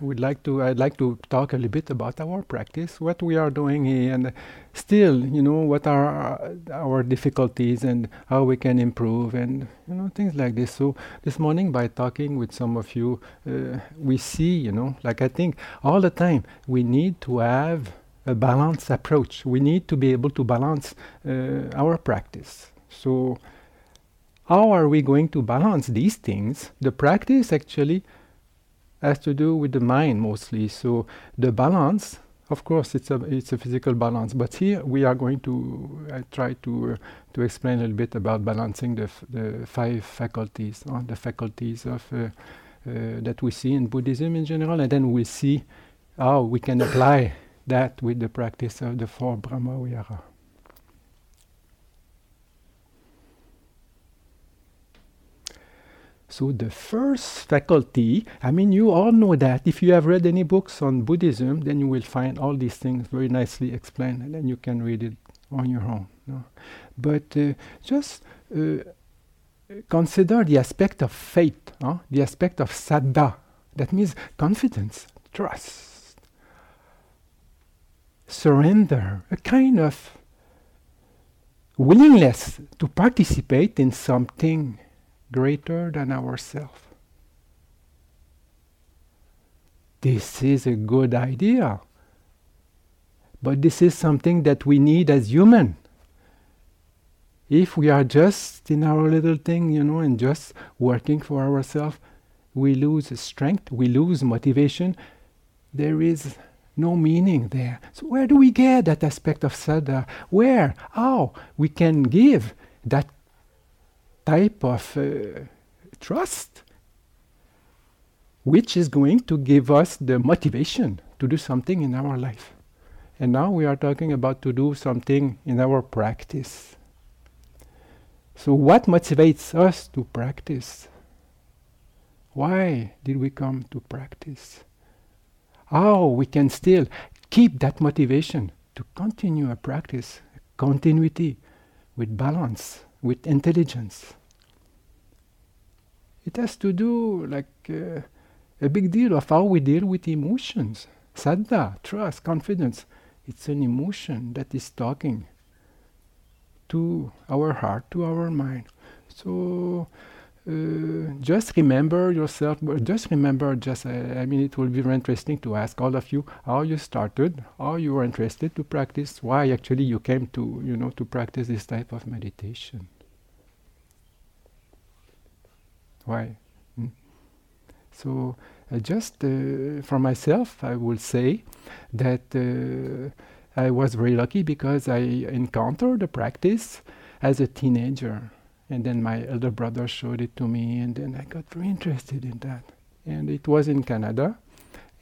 We'd like to. I'd like to talk a little bit about our practice, what we are doing here, and still, you know, what are our, difficulties and how we can improve, and you know, things like this. So this morning, by talking with some of you, uh, we see, you know, like I think all the time, we need to have a balanced approach. We need to be able to balance uh, our practice. So, how are we going to balance these things? The practice actually has to do with the mind mostly. So the balance, of course, it's a it's a physical balance. But here we are going to I try to uh, to explain a little bit about balancing the the five faculties, uh, the faculties of uh, uh, that we see in Buddhism in general, and then we'll see how we can apply that with the practice of the four Brahma Vihara. So the first faculty, I mean, you all know that. If you have read any books on Buddhism, then you will find all these things very nicely explained, and then you can read it on your own. No? But uh, just uh, consider the aspect of faith, huh? the aspect of saddha. That means confidence, trust, surrender, a kind of willingness to participate in something greater than ourselves. This is a good idea. But this is something that we need as human. If we are just in our little thing, you know, and just working for ourselves, we lose strength, we lose motivation. There is no meaning there. So where do we get that aspect of saddha? Where? How? We can give that type of uh, trust which is going to give us the motivation to do something in our life. And now we are talking about to do something in our practice. So, what motivates us to practice? Why did we come to practice? How we can still keep that motivation to continue a practice, continuity with balance with intelligence. It has to do like uh, a big deal of how we deal with emotions. Saddha, trust, confidence. It's an emotion that is talking to our heart, to our mind. So uh, just remember yourself. Just remember. Just uh, I mean, it will be very interesting to ask all of you how you started, how you were interested to practice, why actually you came to you know to practice this type of meditation. Why? Hmm? So uh, just for myself, I will say that uh, I was very lucky because I encountered the practice as a teenager and then my elder brother showed it to me, and then I got very interested in that. And it was in Canada.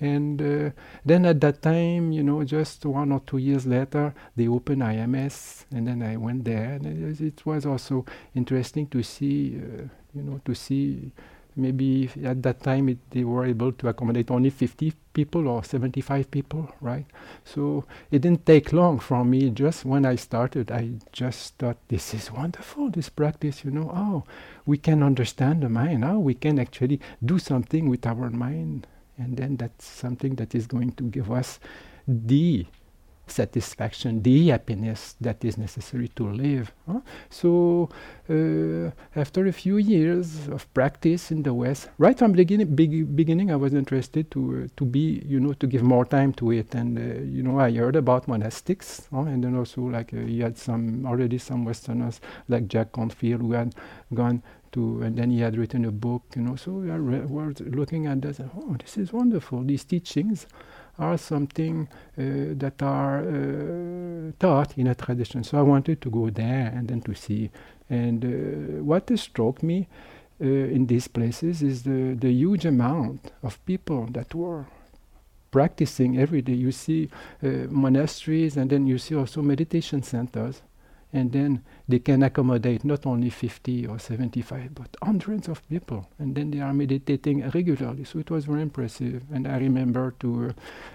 And uh, then at that time, you know, just one or two years later, they opened IMS, and then I went there. And it, was also interesting to see, uh, you know, to see maybe at that time it, they were able to accommodate only 50 people or 75 people, right? So it didn't take long for me. Just when I started, I just thought, this is wonderful, this practice, you know. Oh, we can understand the mind. Oh, we can actually do something with our mind. And then that's something that is going to give us the satisfaction, the happiness that is necessary to live. Huh? So, uh, after a few years of practice in the West, right from the beginning, big, beginning, I was interested to uh, to be, you know, to give more time to it. And uh, you know, I heard about monastics, huh? and then also like uh, you had some already some Westerners like Jack Kornfield who had gone to, and then he had written a book, you know. So we were looking at that. Oh, this is wonderful. These teachings are something uh, that are uh, taught in a tradition. So I wanted to go there and then to see. And uh, what struck me uh, in these places is the, the huge amount of people that were practicing every day. You see uh, monasteries and then you see also meditation centers and then they can accommodate not only 50 or 75 but hundreds of people. And then they are meditating regularly. So it was very impressive. And i remember to uh,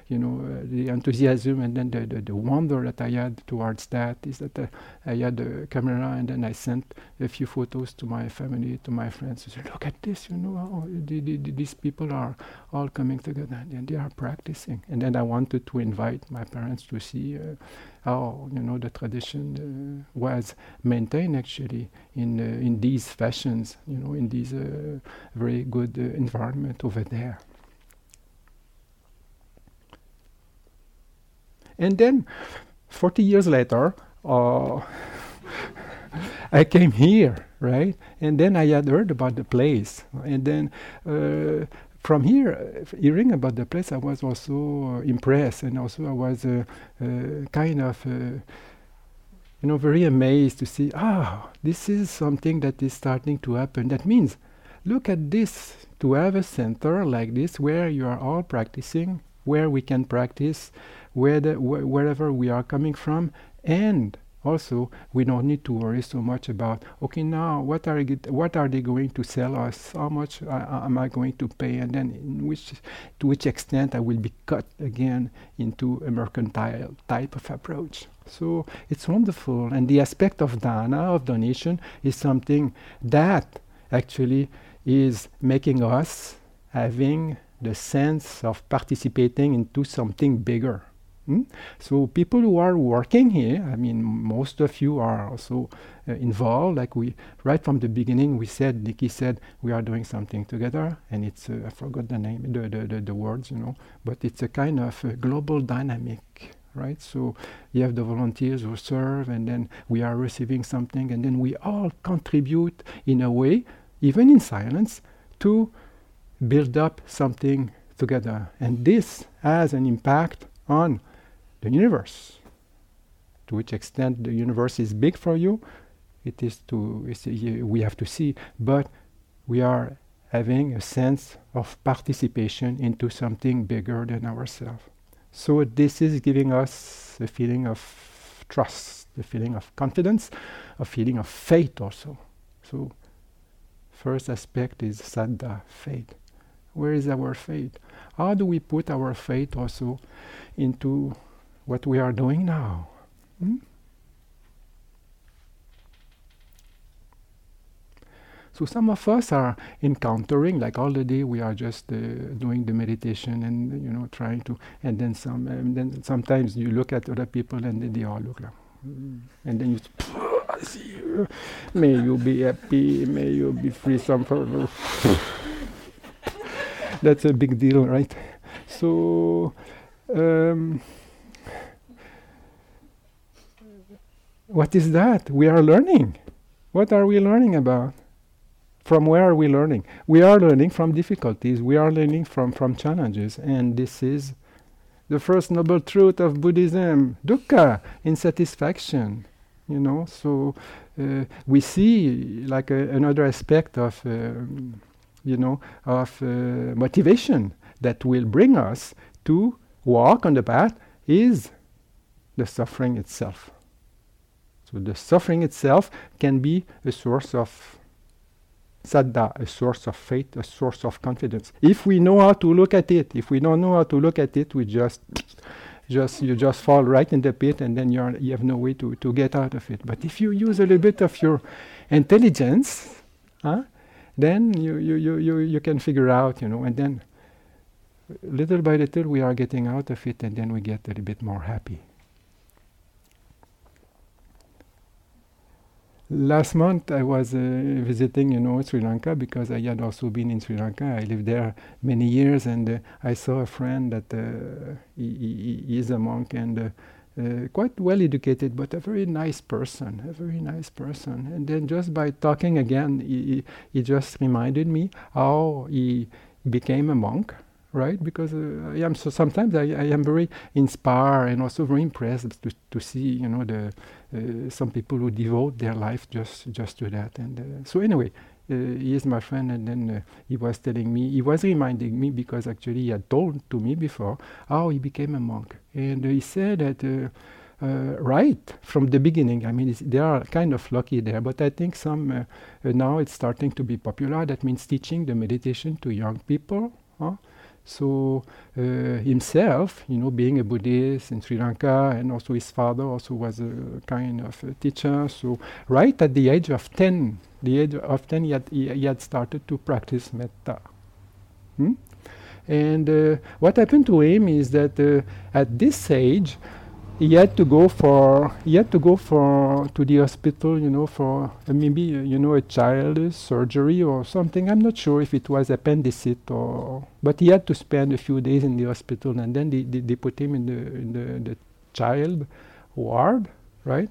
you know uh, the enthusiasm and then the, the, the, wonder that i had towards that is that uh, i had a camera and then i sent a few photos to my family to my friends to say look at this you know oh, the, the, these people are all coming together and they are practicing. And then i wanted to invite my parents to see uh, how you know the tradition uh, was maintained actually in uh, in these fashions, you know, in these uh, very good environment over there. And then, 40 years later, uh, I came here, right? And then I had heard about the place. And then uh, from here, uh, hearing about the place, I was also uh, impressed, and also I was uh, kind of you know, very amazed to see, ah, this is something that is starting to happen. That means, look at this, to have a center like this where you are all practicing, where we can practice, where the, wh wherever we are coming from, and also we don't need to worry so much about okay now what are what are they going to sell us? How much uh, am i going to pay? And then which to which extent i will be cut again into a mercantile type of approach. So it's wonderful. And the aspect of dana of donation is something that actually is making us having the sense of participating into something bigger Mm? So people who are working here, I mean, most of you are also uh, involved. Like we, right from the beginning, we said, Nikki said, we are doing something together, and it's uh, I forgot the name, the, the, the, the words, you know, but it's a kind of a global dynamic, right? So you have the volunteers who serve, and then we are receiving something, and then we all contribute in a way, even in silence, to build up something together, and this has an impact on the universe. To which extent the universe is big for you, it is to we have to see, but we are having a sense of participation into something bigger than ourselves. So this is giving us a feeling of trust, a feeling of confidence, a feeling of faith also. So first aspect is saddha, faith. Where is our faith? How do we put our faith also into what we are doing now. Hmm? So some of us are encountering, like all the day, we are just uh, doing the meditation and you know trying to, and then some, and then sometimes you look at other people and then they all look like, mm. and then you, see. May you be happy, may you be free. Some, that's a big deal, right? So. Um, What is that? We are learning. What are we learning about? From where are we learning? We are learning from difficulties. We are learning from, from challenges. And this is the first noble truth of Buddhism dukkha, insatisfaction. You know, so uh, we see like a, another aspect of, uh, you know, of uh, motivation that will bring us to walk on the path is the suffering itself. So the suffering itself can be a source of saddha, a source of faith, a source of confidence. If we know how to look at it, if we don't know how to look at it, we just just you just fall right in the pit and then you're you have no way to, to get out of it. But if you use a little bit of your intelligence, huh, then you, you, you, you, you can figure out, you know, and then little by little we are getting out of it and then we get a little bit more happy. Last month I was uh, visiting, you know, Sri Lanka because I had also been in Sri Lanka. I lived there many years, and uh, I saw a friend that uh, he, is a monk and uh, uh, quite well educated, but a very nice person, a very nice person. And then just by talking again, he, he just reminded me how he became a monk right? Because uh, I am so sometimes I, I am very inspired and also very impressed to, to see you know the some people who devote their life just just to that. And uh, so anyway, uh, he is my friend, and then uh, he was telling me he was reminding me because actually he had told to me before how he became a monk, and he said that uh, right from the beginning. I mean, they are kind of lucky there, but I think some uh, uh, now it's starting to be popular. That means teaching the meditation to young people. Huh? So uh, himself, you know, being a Buddhist in Sri Lanka, and also his father also was a kind of a teacher. So right at the age of ten, the age of ten, he had, he, he had started to practice metta. Hmm? And uh, what happened to him is that uh, at this age, he had to go for he had to go for to the hospital you know for uh, maybe uh, you know a child surgery or something i'm not sure if it was appendicit or but he had to spend a few days in the hospital and then they, they, they put him in the in the, the child ward right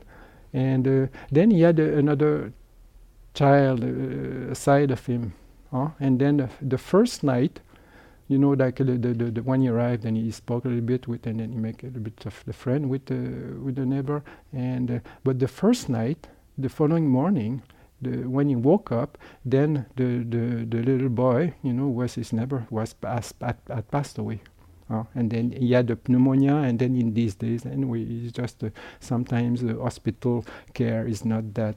and uh, then he had uh, another child uh, side of him huh? and then the first night you know, like the, the, the, when he arrived and he spoke a little bit with, and then he make a little bit of the friend with the with the neighbor. And uh, but the first night, the following morning, the, when he woke up, then the, the, the little boy, you know, was his neighbor, was passed, had, had passed away. Uh, and then he had a pneumonia, and then in these days, anyway, it's just uh, sometimes the hospital care is not that.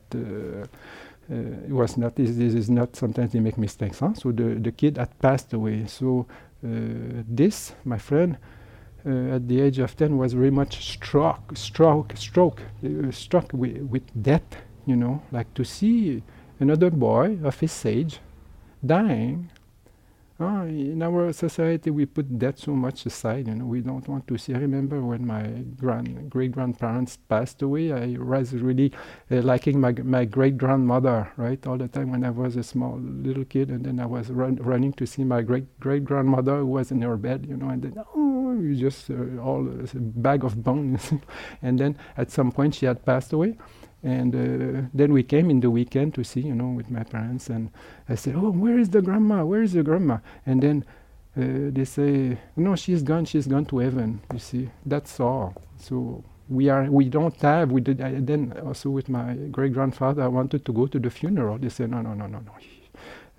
Uh, it was not this, this is not sometimes they make mistakes huh? so the, the kid had passed away so uh, this my friend uh, at the age of 10 was very much struck struck struck, struck with, with death you know like to see another boy of his age dying Oh, in our society, we put that so much aside. You know, we don't want to see. I remember when my grand great grandparents passed away. I was really uh, liking my my great grandmother, right, all the time when I was a small little kid, and then I was run, running to see my great great grandmother who was in her bed, you know, and then oh, you just uh, all a bag of bones, and then at some point she had passed away. And uh, then we came in the weekend to see, you know, with my parents. And I said, "Oh, where is the grandma? Where is the grandma?" And then uh, they say, "No, she's gone. She's gone to heaven." You see, that's all. So we are. We don't have. We did. I, then also with my great grandfather, I wanted to go to the funeral. They said, "No, no, no, no, no."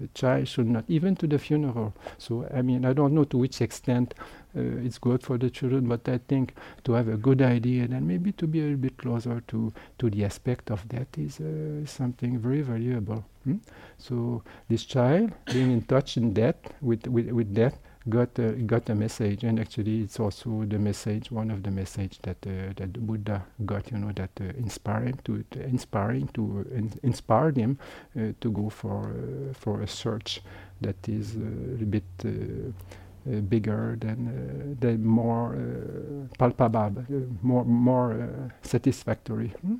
The child should not even to the funeral. So I mean, I don't know to which extent uh, it's good for the children, but I think to have a good idea and maybe to be a little bit closer to, to the aspect of that is uh, something very valuable. Hmm? So this child being in touch in that with, with, with that got uh, got a message, and actually it's also the message, one of the message that uh, that Buddha got, you know, that uh, inspiring to, to inspiring to in inspired him uh, to go for for a search that is a bit uh, bigger, than uh, the more uh, palpable, more more satisfactory. Hmm?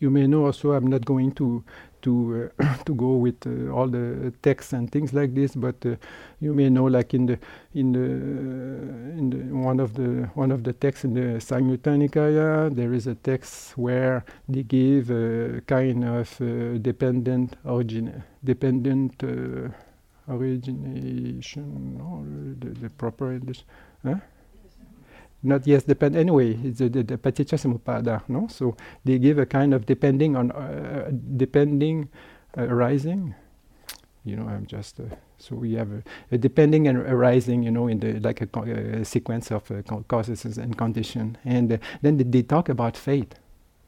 You may know also I'm not going to to uh, to go with uh, all the texts and things like this but uh, you may know like in the in the in the one of the one of the texts in the Samyutta there is a text where they give a kind of dependent origin dependent origination no, the, the proper huh? Not yes depend anyway the, the, the paticca samuppada no? So they give a kind of depending on uh, depending uh, arising. You know i'm just uh, so we have a, a, depending and arising you know in the like a, a sequence of uh, causes and condition. And uh, then they talk about fate.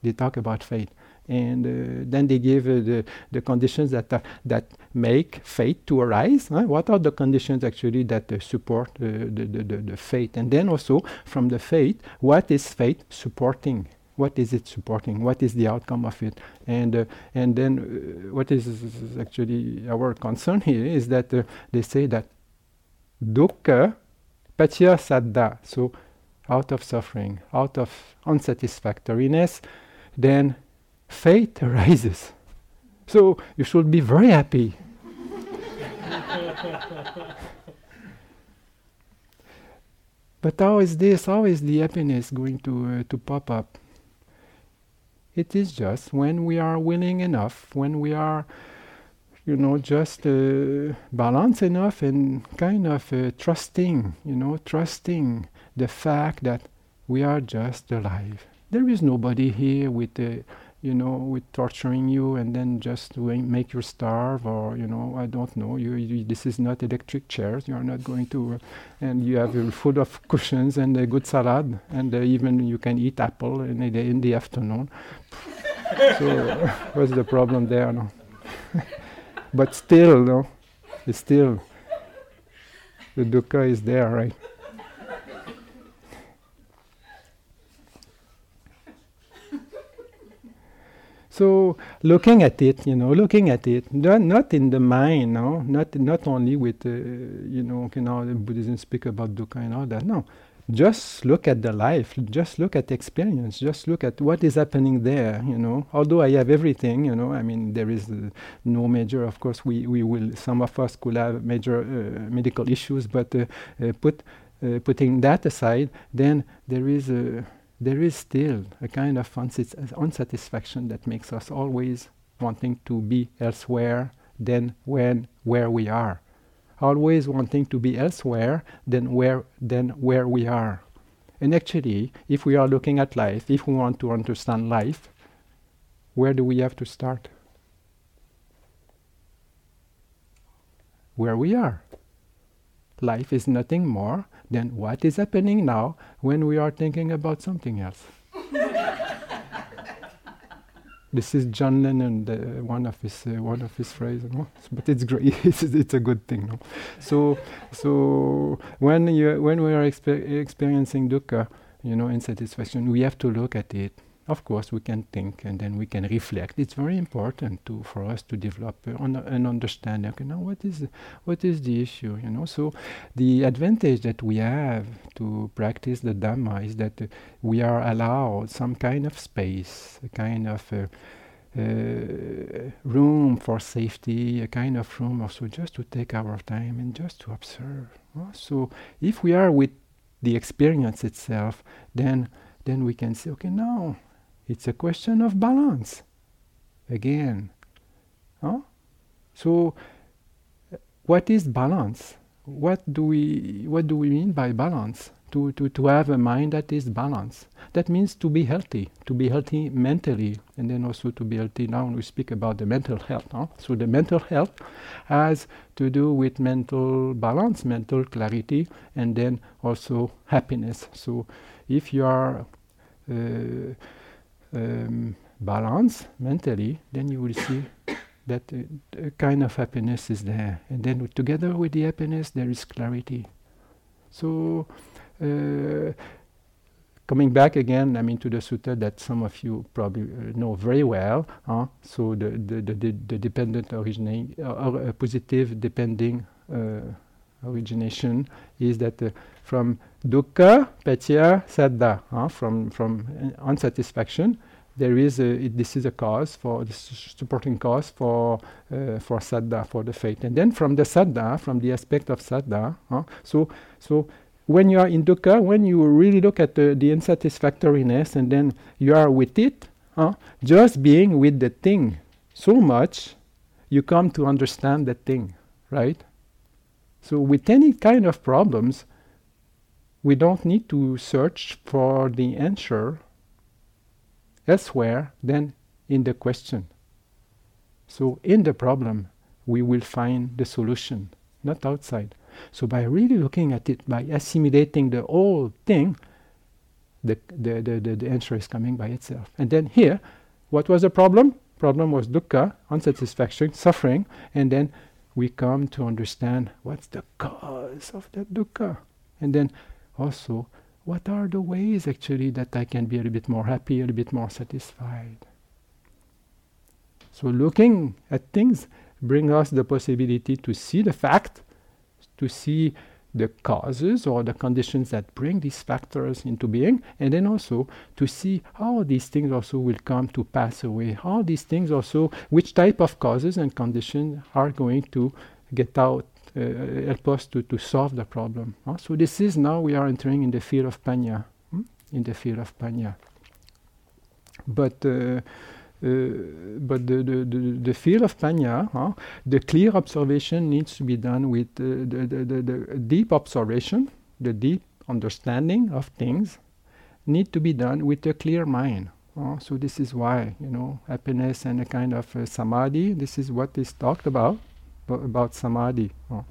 They talk about fate and uh, then they give uh, the, the conditions that, uh, that make fate to arise. Huh? What are the conditions actually that support the, the, the, the fate? And then also from the fate, what is fate supporting? What is it supporting? What is the outcome of it? And uh, and then uh, what is, actually our concern here is that uh, they say that dukkha paccaya saddha, so out of suffering, out of unsatisfactoriness, then fate arises. So you should be very happy. but how is this? How is the happiness going to uh, to pop up? It is just when we are willing enough, when we are, you know, just uh, balanced enough and kind of uh, trusting, you know, trusting the fact that we are just alive. There is nobody here with a you know, with torturing you and then just make you starve, or you know, I don't know. You, you this is not electric chairs. You are not going to, uh, and you have uh, full of cushions and a good salad, and uh, even you can eat apple in the in the afternoon. so what's the problem there? No? but still, no, it's still, the dukkha is there, right? So looking at it, you know, looking at it, not, not in the mind, no, not not only with, uh, you know, you know, the Buddhism speak about dukkha and all that. No, just look at the life, just look at experience, just look at what is happening there. You know, although I have everything, you know, I mean, there is uh, no major. Of course, we we will. Some of us could have major uh, medical issues, but uh, uh, put uh, putting that aside, then there is a there is still a kind of unsatisfaction that makes us always wanting to be elsewhere than when where we are. Always wanting to be elsewhere than where than where we are. And actually if we are looking at life if we want to understand life where do we have to start? Where we are. Life is nothing more than what is happening now when we are thinking about something else. this is John Lennon, the, one of his uh, one of his phrases, no? but it's great. it's, it's, a good thing. No? So, so when you when we are exper- experiencing dukkha, you know, insatisfaction, we have to look at it of course we can think and then we can reflect it's very important to for us to develop uh, un- an understanding okay now what is what is the issue you know so the advantage that we have to practice the dhamma is that uh, we are allowed some kind of space a kind of uh, uh, room for safety, a kind of room also just to take our time and just to observe. So if we are with the experience itself, then then we can say, okay, now it's a question of balance. Again. Huh? So, what is balance? What do we what do we mean by balance? To, to, to have a mind that is balanced. That means to be healthy, to be healthy mentally, and then also to be healthy. Now we speak about the mental health. Huh? So the mental health has to do with mental balance, mental clarity, and then also happiness. So if you are uh, um, balance mentally, then you will see that uh, a kind of happiness is there. And then together with the happiness, there is clarity. So, uh, coming back again, I mean, to the sutta that some of you probably uh, know very well. Huh? So, the, the, the, the, dependent originating, or uh, positive depending uh, origination is that uh, from dukkha, paccaya, saddha, huh? from, from unsatisfaction, there is a, it, this is a cause for this supporting cause for uh, for saddha for the faith and then from the saddha from the aspect of saddha huh? so so when you are in dukkha when you really look at the, the unsatisfactoriness and then you are with it just being with the thing so much you come to understand the thing right so with any kind of problems we don't need to search for the answer elsewhere than in the question. So, in the problem, we will find the solution, not outside. So, by really looking at it, by assimilating the whole thing, the, the, the, the, the answer is coming by itself. And then here, what was the problem? Problem was dukkha, unsatisfaction, suffering, and then we come to understand what's the cause of that dukkha. And then also what are the ways actually that I can be a little bit more happy, a little bit more satisfied. So looking at things bring us the possibility to see the fact, to see the causes or the conditions that bring these factors into being, and then also to see how these things also will come to pass away, how these things also, which type of causes and conditions are going to get out help us to, to solve the problem. Huh? So this is now we are entering in the field of panya, hmm? in the field of panya. But uh, uh, but the, the, the, the, field of panya, huh, the clear observation needs to be done with uh, the, the, the, the, deep observation, the deep understanding of things, need to be done with a clear mind. Uh, so this is why, you know, happiness and a kind of uh, samadhi. This is what is talked about, about samadhi. Uh,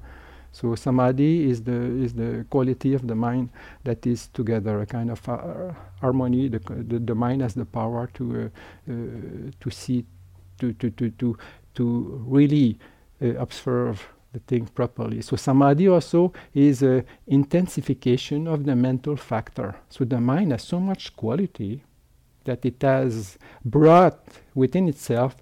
so samadhi is the is the quality of the mind that is together, a kind of uh, harmony. The, the, the mind has the power to uh, uh, to see, to to to to to really observe the thing properly. So samadhi also is a intensification of the mental factor. So the mind has so much quality that it has brought within itself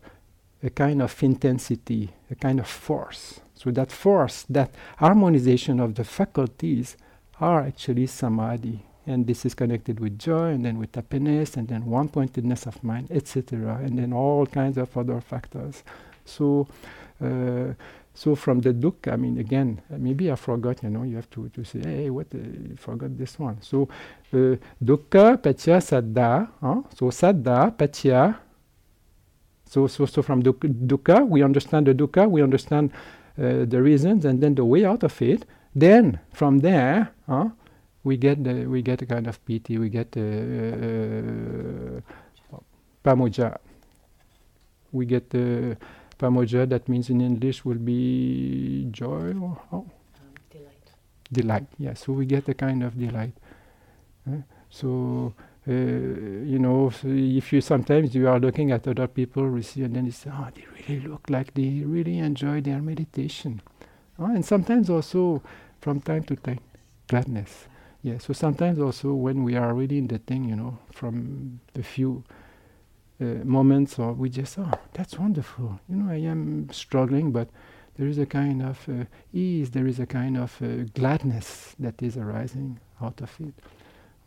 a kind of intensity, a kind of force. So that force, that harmonization of the faculties are actually samadhi. And this is connected with joy and then with happiness and then one pointedness of mind, etc. And then all kinds of other factors. So uh, so from the dukkha, I mean, again, uh, maybe I forgot, you know, you have to, to say, hey, what, uh, you forgot this one. So uh, dukkha, paccaya, saddha. Huh? So saddha, paccaya. So, so, so from dukkha, we understand the dukkha, we understand uh, the reasons, and then the way out of it. Then from there, huh, we get the, we get a kind of piti, we get uh, uh, pamoja. We get the Pamoja, that means in English will be joy or how? Um, delight. Delight, yeah. So we get a kind of delight. So, you know, if you sometimes you are looking at other people, you see, and then you say, oh, they really look like they really enjoy their meditation. Uh, and sometimes also, from time to time, gladness. Yeah, so sometimes also when we are really in the thing, you know, from the few uh, moments or we just oh that's wonderful you know i am struggling but there is a kind of uh, ease there is a kind of uh, gladness that is arising out of it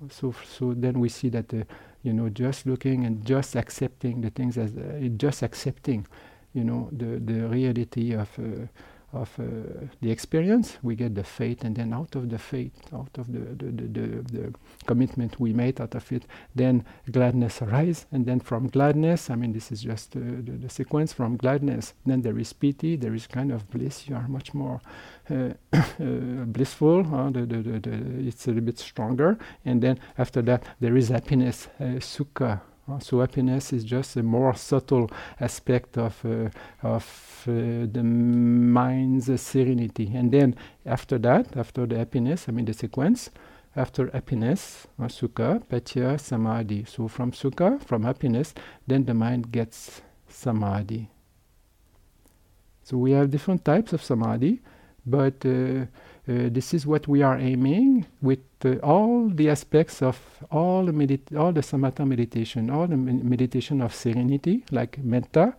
so so then we see that uh, you know just looking and just accepting the things as uh, just accepting you know the the reality of uh, of uh, the experience, we get the faith, and then out of the faith, out of the, the, the, the, the commitment we made out of it, then gladness arises, and then from gladness, I mean, this is just uh, the, the, sequence from gladness, then there is piti, there is kind of bliss, you are much more uh, uh blissful, the, the, the, the, it's a little bit stronger, and then after that, there is happiness, uh, sukha. Uh, so happiness is just a more subtle aspect of uh, of uh, the mind's serenity. And then after that, after the happiness, I mean the sequence, after happiness, uh, sukha, paccaya, samadhi. So from sukha, from happiness, then the mind gets samadhi. So we have different types of samadhi, but uh, this is what we are aiming with uh, all the aspects of all the, medit- all the samatha meditation, all the meditation of serenity, like metta,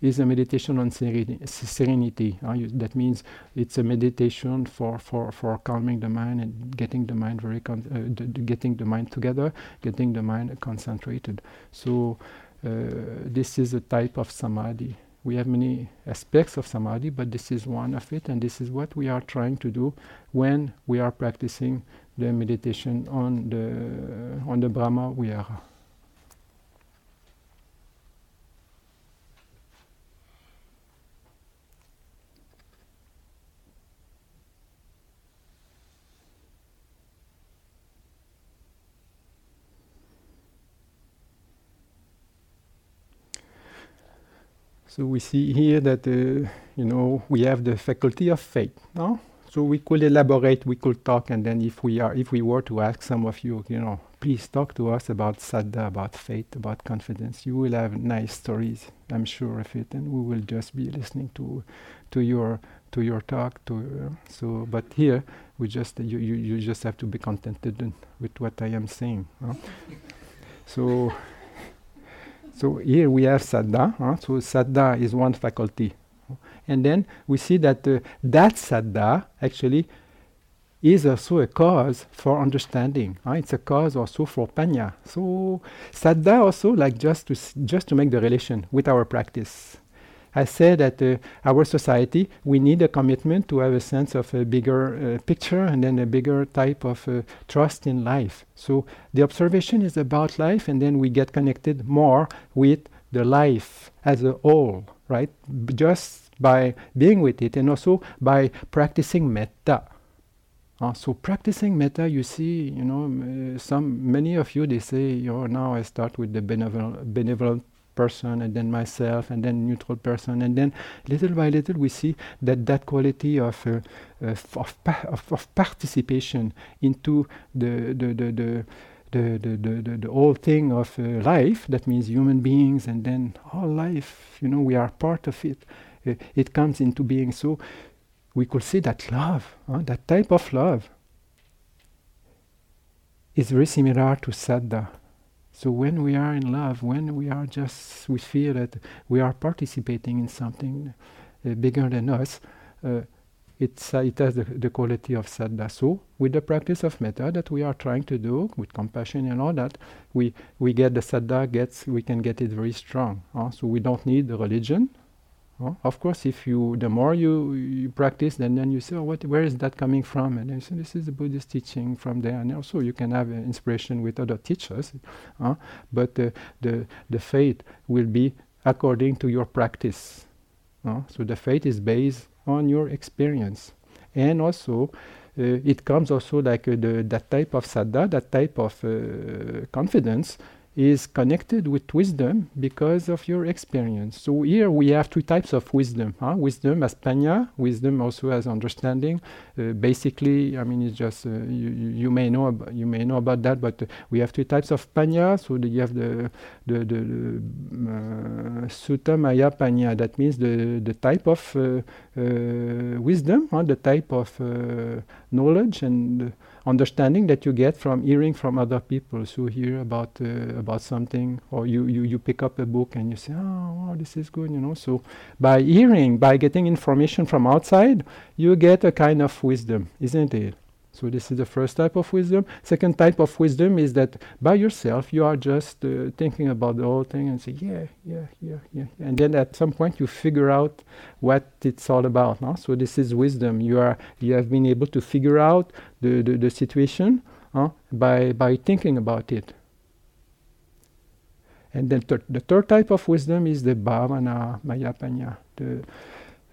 is a meditation on seren- serenity. Uh, that means it's a meditation for, for, for calming the mind and getting the mind very con- uh, d- d- getting the mind together, getting the mind concentrated. So uh, this is a type of samadhi we have many aspects of samadhi, but this is one of it, and this is what we are trying to do when we are practicing the meditation on the on the Brahma Vihara. So we see here that uh, you know we have the faculty of faith. No? So we could elaborate, we could talk, and then if we are, if we were to ask some of you, you know, please talk to us about saddha, about faith, about confidence. You will have nice stories, I'm sure of it, and we will just be listening to, to your to your talk. To uh, so, but here we just you, you you just have to be contented with what I am saying. So. So here we have saddha. Huh? So saddha is one faculty. And then we see that uh, that saddha actually is also a cause for understanding. Huh? It's a cause also for panya. So saddha also like just to just to make the relation with our practice. I say that uh, our society, we need a commitment to have a sense of a bigger uh, picture and then a bigger type of uh, trust in life. So the observation is about life, and then we get connected more with the life as a whole, right? B- just by being with it, and also by practicing metta. Uh, so practicing metta, you see, you know, uh, some many of you they say, oh, now I start with the benevolent person, and then myself, and then neutral person, and then little by little we see that that quality of uh, of, pa- of, of, participation into the the the, the the, the, the, the, whole thing of uh, life, that means human beings, and then all life, you know, we are part of it. Uh, it comes into being. So we could say that love, uh, that type of love, is very similar to saddha. So when we are in love, when we are just, we feel that we are participating in something uh, bigger than us, uh, it's, uh, it has the, the, quality of saddha. So with the practice of metta that we are trying to do with compassion and all that, we, we get the saddha gets, we can get it very strong. Uh, so we don't need the religion of course, if you the more you, you practice, then then you say, oh, what, where is that coming from? And you say, this is the Buddhist teaching from there. And also, you can have uh, inspiration with other teachers, uh, but uh, the the faith will be according to your practice. Uh, so the faith is based on your experience, and also. Uh, it comes also like uh, the, that type of saddha, that type of confidence is connected with wisdom because of your experience. So here we have two types of wisdom. Huh? Wisdom as panya, wisdom also as understanding. Uh, basically, I mean, it's just uh, you, you, may know ab- you may know about that, but uh, we have two types of panya. So you have the the, the, the uh, sutta maya panya. That means the the type of uh, uh, wisdom, huh? the type of knowledge and understanding that you get from hearing from other people. So hear about uh, about something, or you, you you pick up a book and you say, oh, this is good, you know. So by hearing, by getting information from outside, you get a kind of wisdom, isn't it? So this is the first type of wisdom. Second type of wisdom is that by yourself you are just uh, thinking about the whole thing and say, yeah, yeah, yeah, yeah, and then at some point you figure out what it's all about. No? So this is wisdom. You are you have been able to figure out the the, the situation uh, by by thinking about it. And then thir- the third type of wisdom is the bhavana mayapanya, the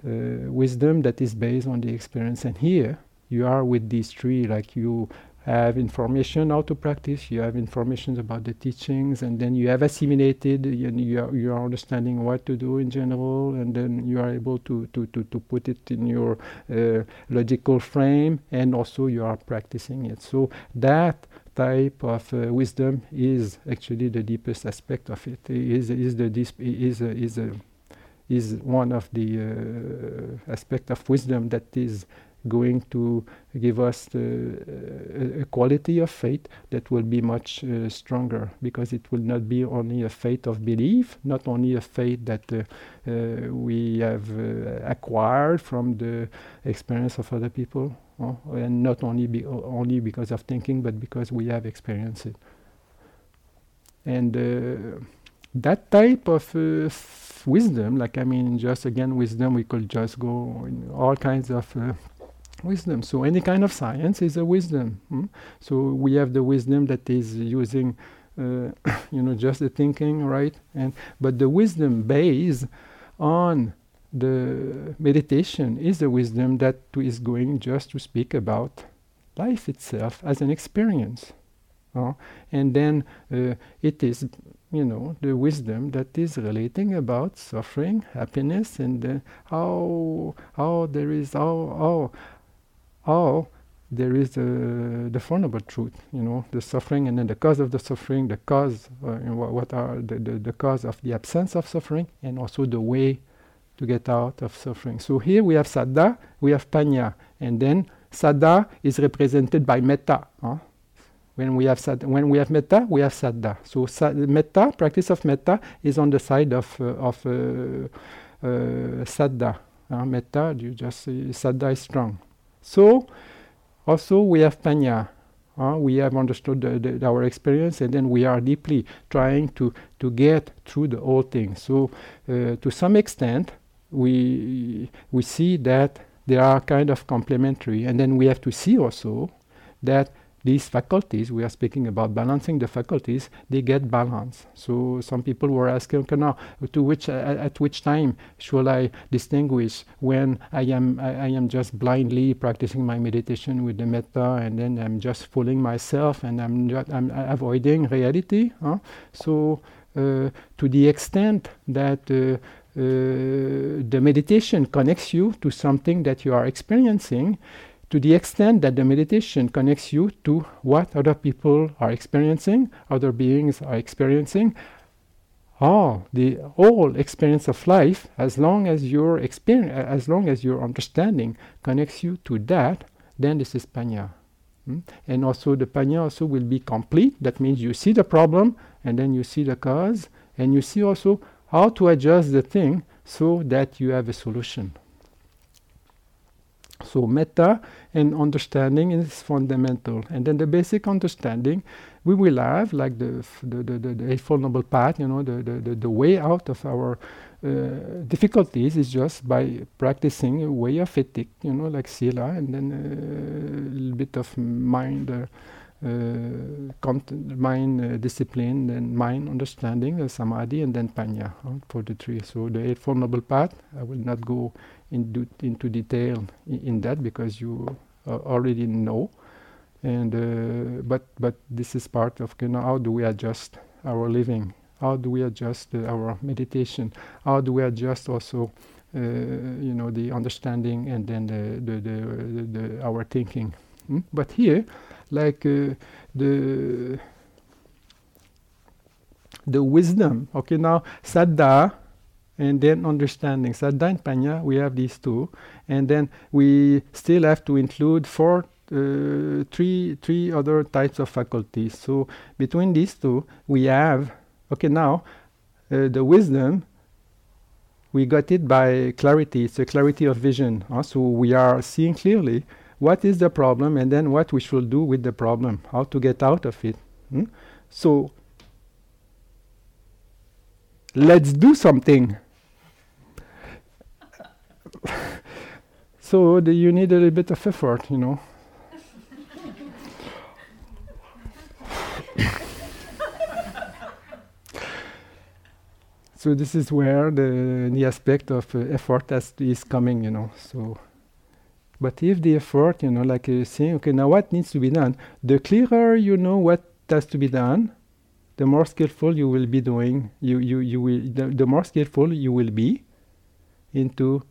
uh, wisdom that is based on the experience. And here you are with these three, like you have information how to practice, you have information about the teachings, and then you have assimilated, and you are, you are understanding what to do in general, and then you are able to, to, to, to put it in your uh, logical frame, and also you are practicing it. So that type of uh, wisdom is actually the deepest aspect of it. Is is the dis- is is is one of the uh, aspect of wisdom that is going to give us the, uh, a quality of faith that will be much uh, stronger because it will not be only a faith of belief, not only a faith that uh, uh we have uh, acquired from the experience of other people, oh, and not only be only because of thinking, but because we have experienced it. And uh, that type of wisdom, like I mean, just again wisdom, we could just go in all kinds of wisdom. So any kind of science is a wisdom. Hmm? So we have the wisdom that is using, uh, you know, just the thinking, right? And but the wisdom based on the meditation is the wisdom that is going just to speak about life itself as an experience. Uh, and then uh, it is, you know, the wisdom that is relating about suffering, happiness, and uh, how how there is how how or there is uh, the fundamental truth, you know, the suffering, and then the cause of the suffering, the cause, uh, you know, what are the, the, the cause of the absence of suffering, and also the way to get out of suffering. So here we have saddha, we have panya, and then saddha is represented by metta. Huh? When we have sad, when we have metta, we have saddha. So sa- metta, practice of metta, is on the side of uh, of uh, uh. Uh, metta, you just say saddha is strong. So also we have panya. Uh, we have understood the, the, our experience and then we are deeply trying to, to get through the whole thing. So uh, to some extent, we, we see that they are kind of complementary. And then we have to see also that these faculties, we are speaking about balancing the faculties, they get balance. So some people were asking, okay, now, to which, uh, at which time should I distinguish when I am, I, I, am just blindly practicing my meditation with the metta and then I'm just fooling myself and I'm, I'm avoiding reality. Huh? So uh, to the extent that uh, uh, the meditation connects you to something that you are experiencing, to the extent that the meditation connects you to what other people are experiencing, other beings are experiencing, all the whole experience of life, as long as your experience, as long as your understanding connects you to that, then this is panya. Mm? And also the panya also will be complete. That means you see the problem, and then you see the cause, and you see also how to adjust the thing so that you have a solution. So metta and understanding is fundamental. And then the basic understanding we will have, like the the, the, the, the Eightfold Noble Path, you know, the, the, the, the way out of our uh, difficulties is just by practicing a way of ethic, you know, like sila, and then uh, a little bit of mind. Uh, uh, mind uh, discipline, then mind understanding, samadhi, and then panya for the three. So the Eightfold Noble Path, I will not go in into detail in, in, that because you already know. And but but this is part of you know, how do we adjust our living? How do we adjust our meditation? How do we adjust also uh, you know the understanding and then the, the, the, the our thinking mm? but here like uh, the the wisdom. Okay, now saddha and then understanding. Saddha and panya, we have these two, and then we still have to include four, uh, three, three other types of faculties. So between these two, we have. Okay, now uh, the wisdom. We got it by clarity. It's a clarity of vision. Uh, so we are seeing clearly what is the problem and then what we should do with the problem, how to get out of it. Hmm? So let's do something. so the, you need a little bit of effort, you know. so this is where the the aspect of uh, effort is coming, you know. So. But if the effort, you know, like you saying, okay, now what needs to be done? The clearer you know what has to be done, the more skillful you will be doing. You you you will the, the more skillful you will be into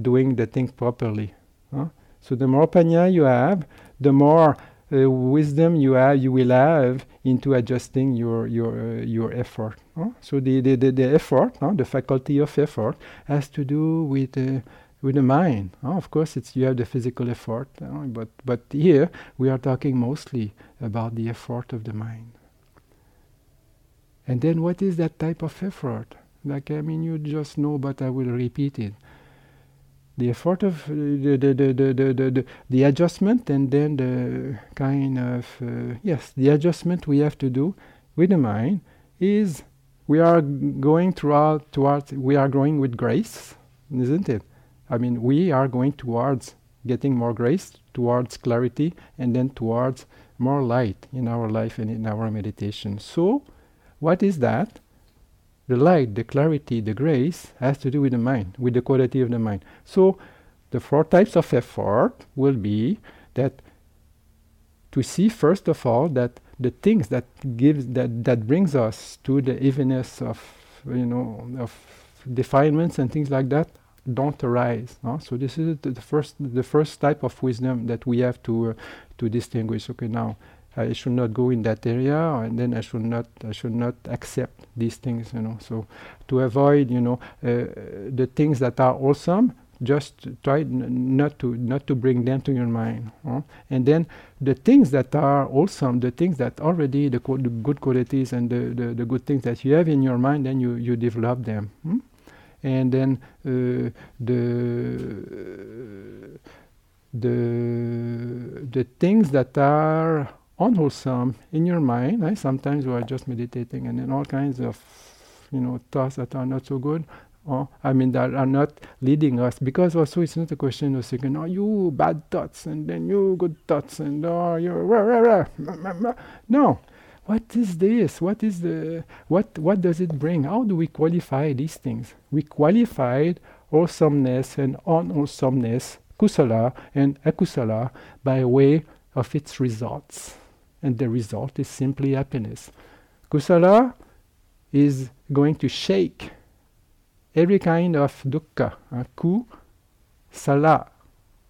doing the thing properly. Huh? So the more panya you have, the more uh, wisdom you have, you will have into adjusting your your uh, your effort. Huh? So the, the, the, the effort, huh? the faculty of effort, has to do with uh, with the mind. Of course, it's you have the physical effort, but but here we are talking mostly about the effort of the mind. And then, what is that type of effort? Like I mean, you just know, but I will repeat it. The effort of uh, the, the, the, the, the, the, adjustment, and then the kind of uh, yes, the adjustment we have to do with the mind is we are going throughout towards we are going with grace, isn't it? I mean, we are going towards getting more grace, towards clarity, and then towards more light in our life and in our meditation. So, what is that? The light, the clarity, the grace has to do with the mind, with the quality of the mind. So, the four types of effort will be that to see first of all that the things that gives that that brings us to the evenness of you know of defilements and things like that don't arise. No? So this is the, the, first the first type of wisdom that we have to uh, to distinguish. Okay, now I should not go in that area, and then I should not I should not accept these things. You know, so to avoid you know uh, the things that are awesome, just try n- not to not to bring them to your mind. And then the things that are awesome, the things that already the, co- the good qualities and the, the, the, good things that you have in your mind, then you you develop them. Hmm? and then uh, the the the things that are unwholesome in your mind. Right? Sometimes you are just meditating, and then all kinds of you know thoughts that are not so good Oh, I mean, that are not leading us because also it's not a question of saying, "Oh, you bad thoughts," and then you good thoughts, and oh, you rah, rah, rah. no. What is this? What is the what? What does it bring? How do we qualify these things? We qualified wholesomeness and unwholesomeness, kusala and akusala, by way of its results, and the result is simply happiness. Kusala is going to shake every kind of dukkha. Uh, ku, sala.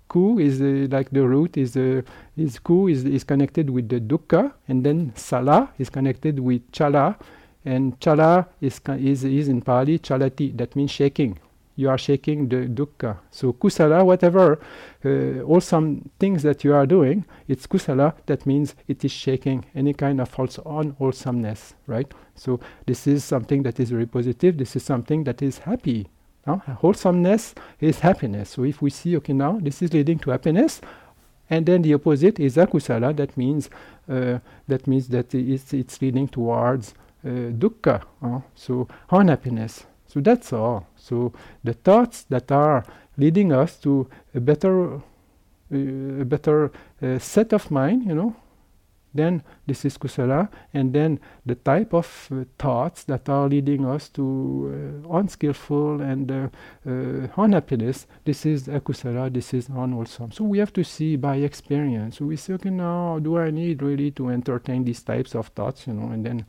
Ku is uh, like the root is uh, is ku is, is connected with the dukkha, and then sala is connected with chala, and chala is, is, is in Pali chalati, that means shaking you are shaking the dukkha. So kusala, whatever uh, awesome things that you are doing, it's kusala. That means it is shaking any kind of false unwholesomeness, right? So this is something that is very positive. This is something that is happy. No? Wholesomeness is happiness. So if we see, okay, now this is leading to happiness, and then the opposite is akusala. That means uh, that means that it's, it's leading towards uh, dukkha. Uh, so unhappiness. So that's all. So the thoughts that are leading us to a better, uh, a better uh, set of mind, you know, then this is kusala, and then the type of uh, thoughts that are leading us to uh, unskillful and uh, uh, unhappiness, this is akusala, this is unwholesome. So we have to see by experience. So we say, okay, now do I need really to entertain these types of thoughts, you know, and then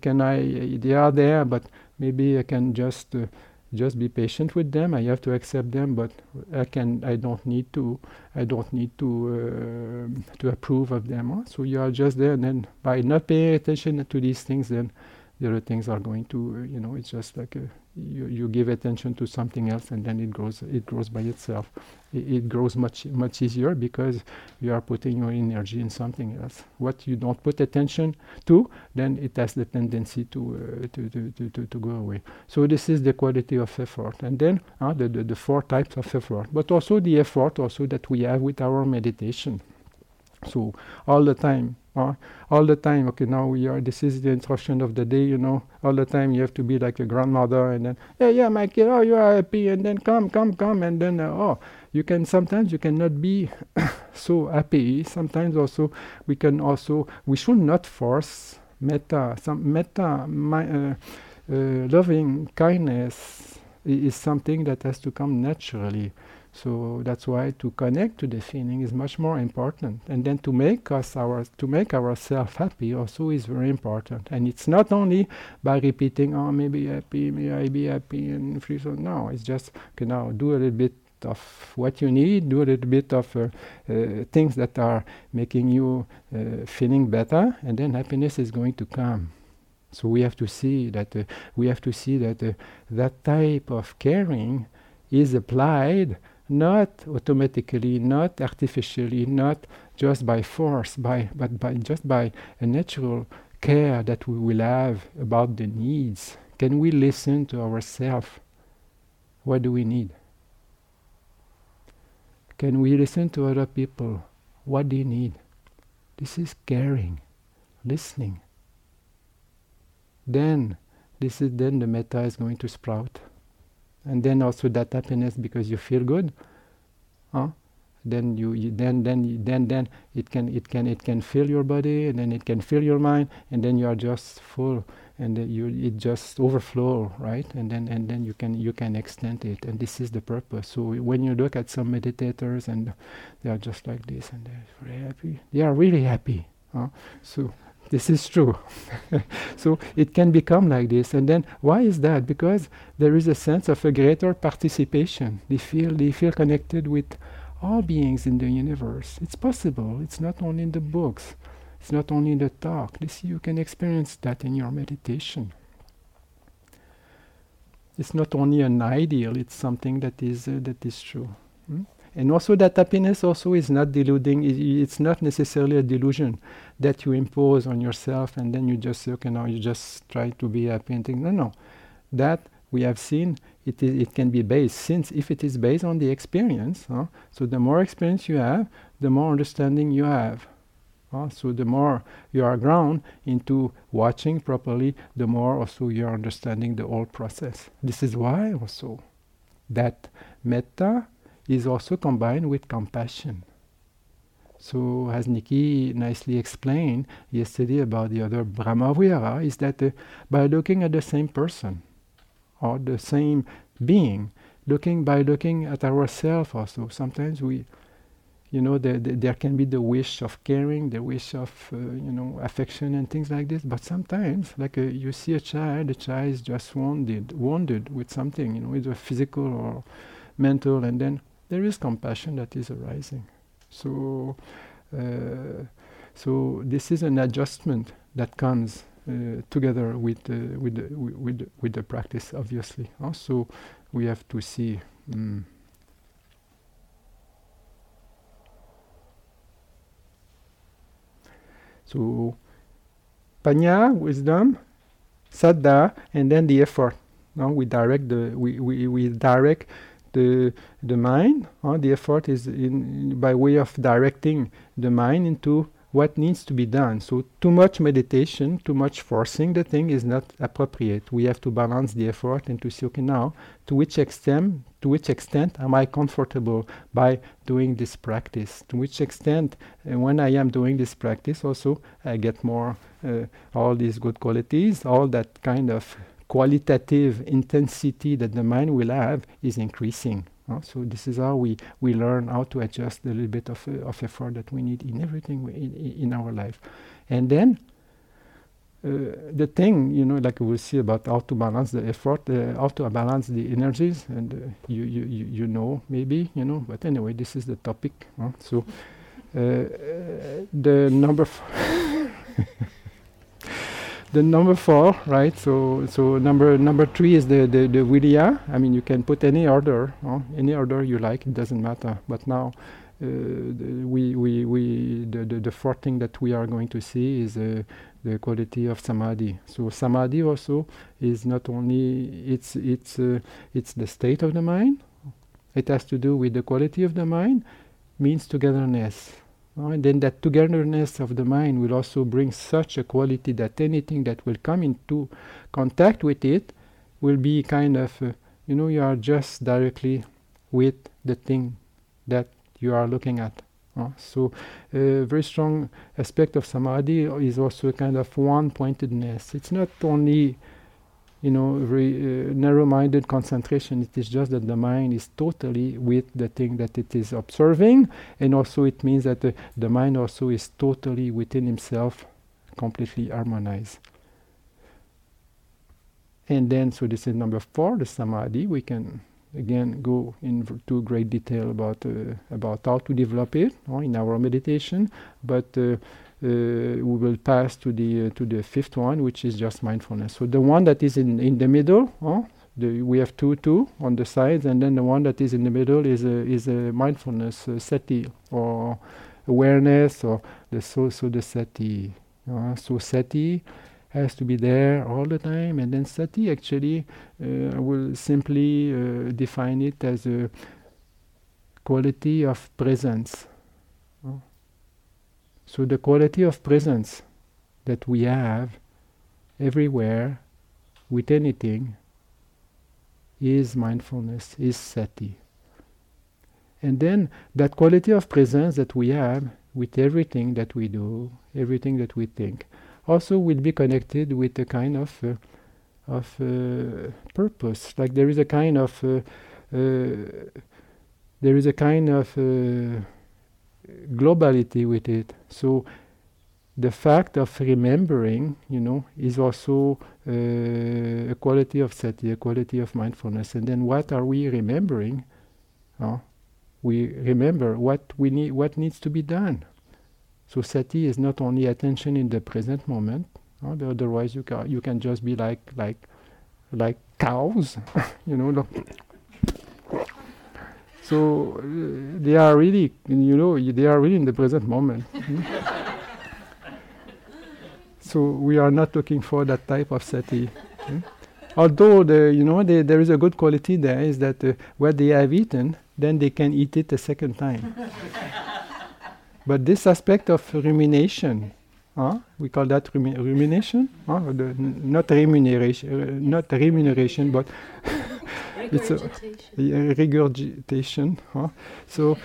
can I? they are there, but maybe I can just uh, just be patient with them. I have to accept them, but I can. I don't need to. I don't need to uh, to approve of them. Huh? So you are just there, and then by not paying attention to these things, then the other things are going to. Uh, you know, it's just like a you, you give attention to something else and then it grows it grows by itself. It, it, grows much much easier because you are putting your energy in something else. What you don't put attention to then it has the tendency to uh, to, to, to, to, to, go away. So this is the quality of effort. And then uh, the, the, the four types of effort but also the effort also that we have with our meditation so all the time uh, all the time okay now we are this is the instruction of the day you know? All the time you have to be like a grandmother and then yeah yeah my kid oh you are happy and then come come come and then uh, oh you can sometimes you cannot be so happy. Sometimes also we can also we should not force metta some metta my, uh, uh loving kindness is something that has to come naturally so that's why to connect to the feeling is much more important, and then to make us our to make ourselves happy also is very important. And it's not only by repeating, "Oh, maybe happy, may I be happy," and free. So no, it's just okay now do a little bit of what you need, do a little bit of uh, uh, things that are making you uh, feeling better, and then happiness is going to come. So we have to see that uh, we have to see that uh, that type of caring is applied not automatically, not artificially, not just by force, by, but by just by a natural care that we will have about the needs. Can we listen to ourselves? What do we need? Can we listen to other people? What do you need? This is caring, listening. Then, this is then the metta is going to sprout and then also that happiness because you feel good huh? then you, you, then then then then it can it can it can fill your body and then it can fill your mind and then you are just full and you it just overflow right and then and then you can you can extend it and this is the purpose so when you look at some meditators and they are just like this and they're very happy they are really happy huh? so this is true. so it can become like this. And then why is that? Because there is a sense of a greater participation. They feel they feel connected with all beings in the universe. It's possible. It's not only in the books. It's not only in the talk. This you can experience that in your meditation. It's not only an ideal. It's something that is uh, that is true. Hmm? And also that happiness also is not deluding. it's not necessarily a delusion that you impose on yourself and then you just okay, now you just try to be and think, no, no. That we have seen, it, is, it can be based, since if it is based on the experience, huh, so the more experience you have, the more understanding you have. Uh, so the more you are ground into watching properly, the more also you are understanding the whole process. This is why also that metta is also combined with compassion. So, as Nikki nicely explained yesterday about the other Brahmavihara, is that uh, by looking at the same person or the same being, looking by looking at ourselves also, sometimes we, you know, the, the, there can be the wish of caring, the wish of, uh, you know, affection and things like this. But sometimes, like uh, you see a child, the child is just wounded, wounded with something, you know, either physical or mental, and then there is compassion that is arising. So, uh, so this is an adjustment that comes uh, together with uh, with the, with with the practice. Obviously, also we have to see. Mm, so, panya, wisdom, saddha, and then the effort. No, we direct the we, we, we direct the the mind. Uh, the effort is in, by way of directing the mind into what needs to be done. So too much meditation, too much forcing the thing is not appropriate. We have to balance the effort and to see okay now to which extent to which extent am I comfortable by doing this practice? To which extent uh, when I am doing this practice also I get more uh, all these good qualities, all that kind of qualitative intensity that the mind will have is increasing. Uh, so this is how we, we learn how to adjust the little bit of, uh, of effort that we need in everything in, in our life. And then uh, the thing, you know, like we'll see about how to balance the effort, uh, how to balance the energies, and uh, you, you, you, you know, maybe, you know, but anyway, this is the topic. So uh, the number the number four, right? So so number number three is the the, the viriya. I mean, you can put any order, huh? any order you like. It doesn't matter. But now. Uh, we we we the, the the fourth thing that we are going to see is uh, the quality of samadhi. So samadhi also is not only it's it's uh, it's the state of the mind. It has to do with the quality of the mind, means togetherness. And then that togetherness of the mind will also bring such a quality that anything that will come into contact with it will be kind of, uh, you know, you are just directly with the thing that you are looking at. Uh, so, a uh, very strong aspect of samadhi is also a kind of one pointedness. It's not only you know, very uh, narrow-minded concentration. It is just that the mind is totally with the thing that it is observing, and also it means that the, the mind also is totally within himself, completely harmonized. And then, so this is number four, the samadhi. We can again go into great detail about uh, about how to develop it in our meditation, but uh, we will pass to the uh, to the fifth one, which is just mindfulness. So the one that is in in the middle, the, we have two two on the sides, and then the one that is in the middle is a is a mindfulness uh, sati or awareness or the so so the sati. Uh, so sati has to be there all the time, and then sati actually uh, will simply uh, define it as a quality of presence. So the quality of presence that we have everywhere with anything is mindfulness, is sati. And then that quality of presence that we have with everything that we do, everything that we think, also will be connected with a kind of uh, of uh, purpose. Like there is a kind of uh, uh there is a kind of uh, globality with it. So the fact of remembering, you know, is also uh, a quality of sati, a quality of mindfulness. And then what are we remembering? Uh, we remember what we need, what needs to be done. So sati is not only attention in the present moment. Uh, otherwise, you can you can just be like like like cows, you know. So uh, they are really, you know, they are really in the present moment. so we are not looking for that type of sati. Although the, you know, the, there is a good quality there is that uh, what they have eaten, then they can eat it a second time. but this aspect of rumination, huh? we call that rumi- rumination, huh? the, n- not remuneration, uh, not remuneration, but it's a, regurgitation. Huh? So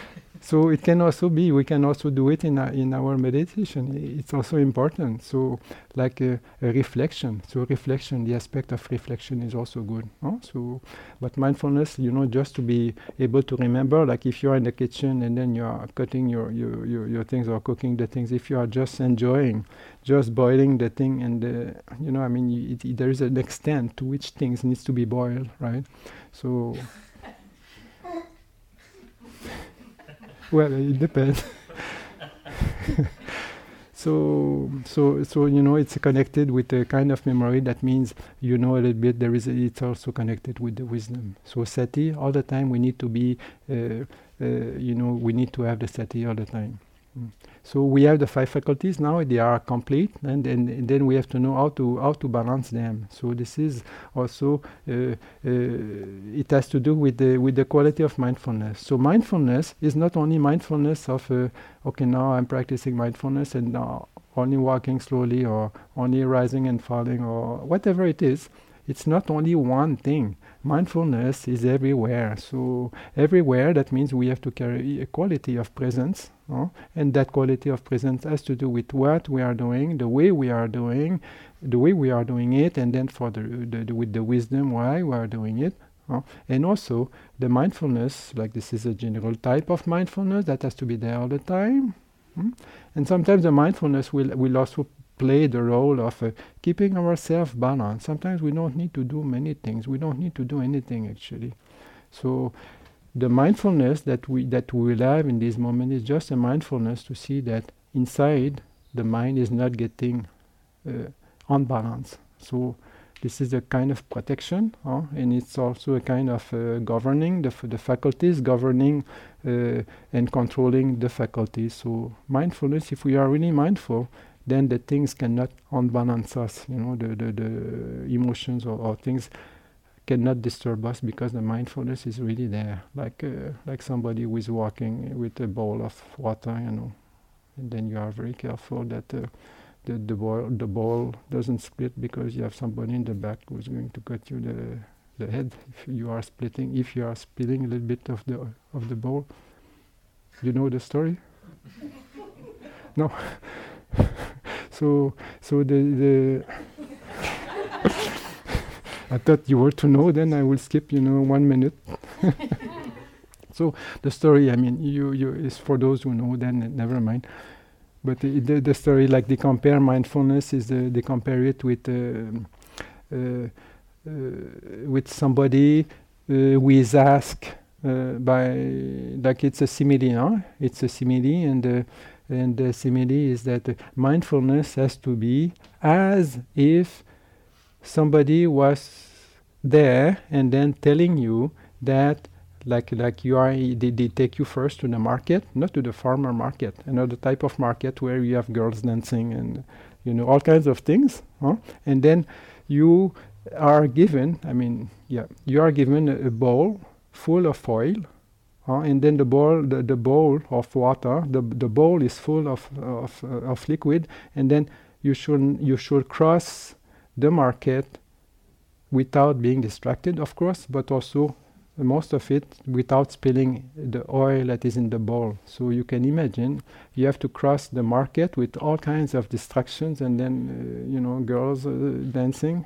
so it can also be, we can also do it in, our, in our meditation. It's also important. So like a, a, reflection. So reflection, the aspect of reflection is also good. Huh? So, but mindfulness, you know, just to be able to remember, like if you are in the kitchen and then you are cutting your, your, your, your things or cooking the things, if you are just enjoying, just boiling the thing and, uh, you know, I mean, it, it, there is an extent to which things needs to be boiled, right? So well, it depends. so, so, so you know, it's connected with a kind of memory. That means you know a little bit. There is. A, it's also connected with the wisdom. So sati, all the time, we need to be. Uh, uh, you know, we need to have the sati all the time. Mm. So we have the five faculties now; they are complete, and then and then we have to know how to how to balance them. So this is also uh, uh, it has to do with the with the quality of mindfulness. So mindfulness is not only mindfulness of uh, okay now I'm practicing mindfulness and now only walking slowly or only rising and falling or whatever it is. It's not only one thing mindfulness is everywhere. So everywhere, that means we have to carry a quality of presence, and that quality of presence has to do with what we are doing, the way we are doing, the way we are doing it, and then for the, the, the with the wisdom why we are doing it. And also the mindfulness, like this is a general type of mindfulness that has to be there all the time. Mm? And sometimes the mindfulness will will also play the role of uh, keeping ourselves balanced. Sometimes we don't need to do many things. We don't need to do anything actually. So the mindfulness that we that we will have in this moment is just a mindfulness to see that inside the mind is not getting uh, unbalanced. So this is a kind of protection, and it's also a kind of uh, governing the, the faculties, governing uh, and controlling the faculties. So mindfulness, if we are really mindful, then the things cannot unbalance us. You know, the the, the emotions or, or, things cannot disturb us because the mindfulness is really there, like uh, like somebody who is walking with a bowl of water. You know, and then you are very careful that. Uh, the the bowl the bowl doesn't split because you have somebody in the back who's going to cut you the the head if you are splitting if you are spilling a little bit of the of the bowl. You know the story? no. so so the the I thought you were to know. Then I will skip, you know, one minute. so the story, I mean, you you is for those who know. Then never mind. But the, the, the story, like they compare mindfulness, is uh, they compare it with uh, uh, with somebody who is asked by, like it's a simile, huh? It's a simile, and and the simile is that mindfulness has to be as if somebody was there and then telling you that like like you are they, they take you first to the market not to the farmer market another type of market where you have girls dancing and you know all kinds of things huh? and then you are given i mean yeah you are given a, a bowl full of oil and then the bowl, the, the bowl of water, the, the bowl is full of, of, uh, of liquid, and then you should, you should cross the market without being distracted, of course, but also most of it without spilling the oil that is in the bowl. So you can imagine you have to cross the market with all kinds of distractions, and then uh, you know girls uh, dancing.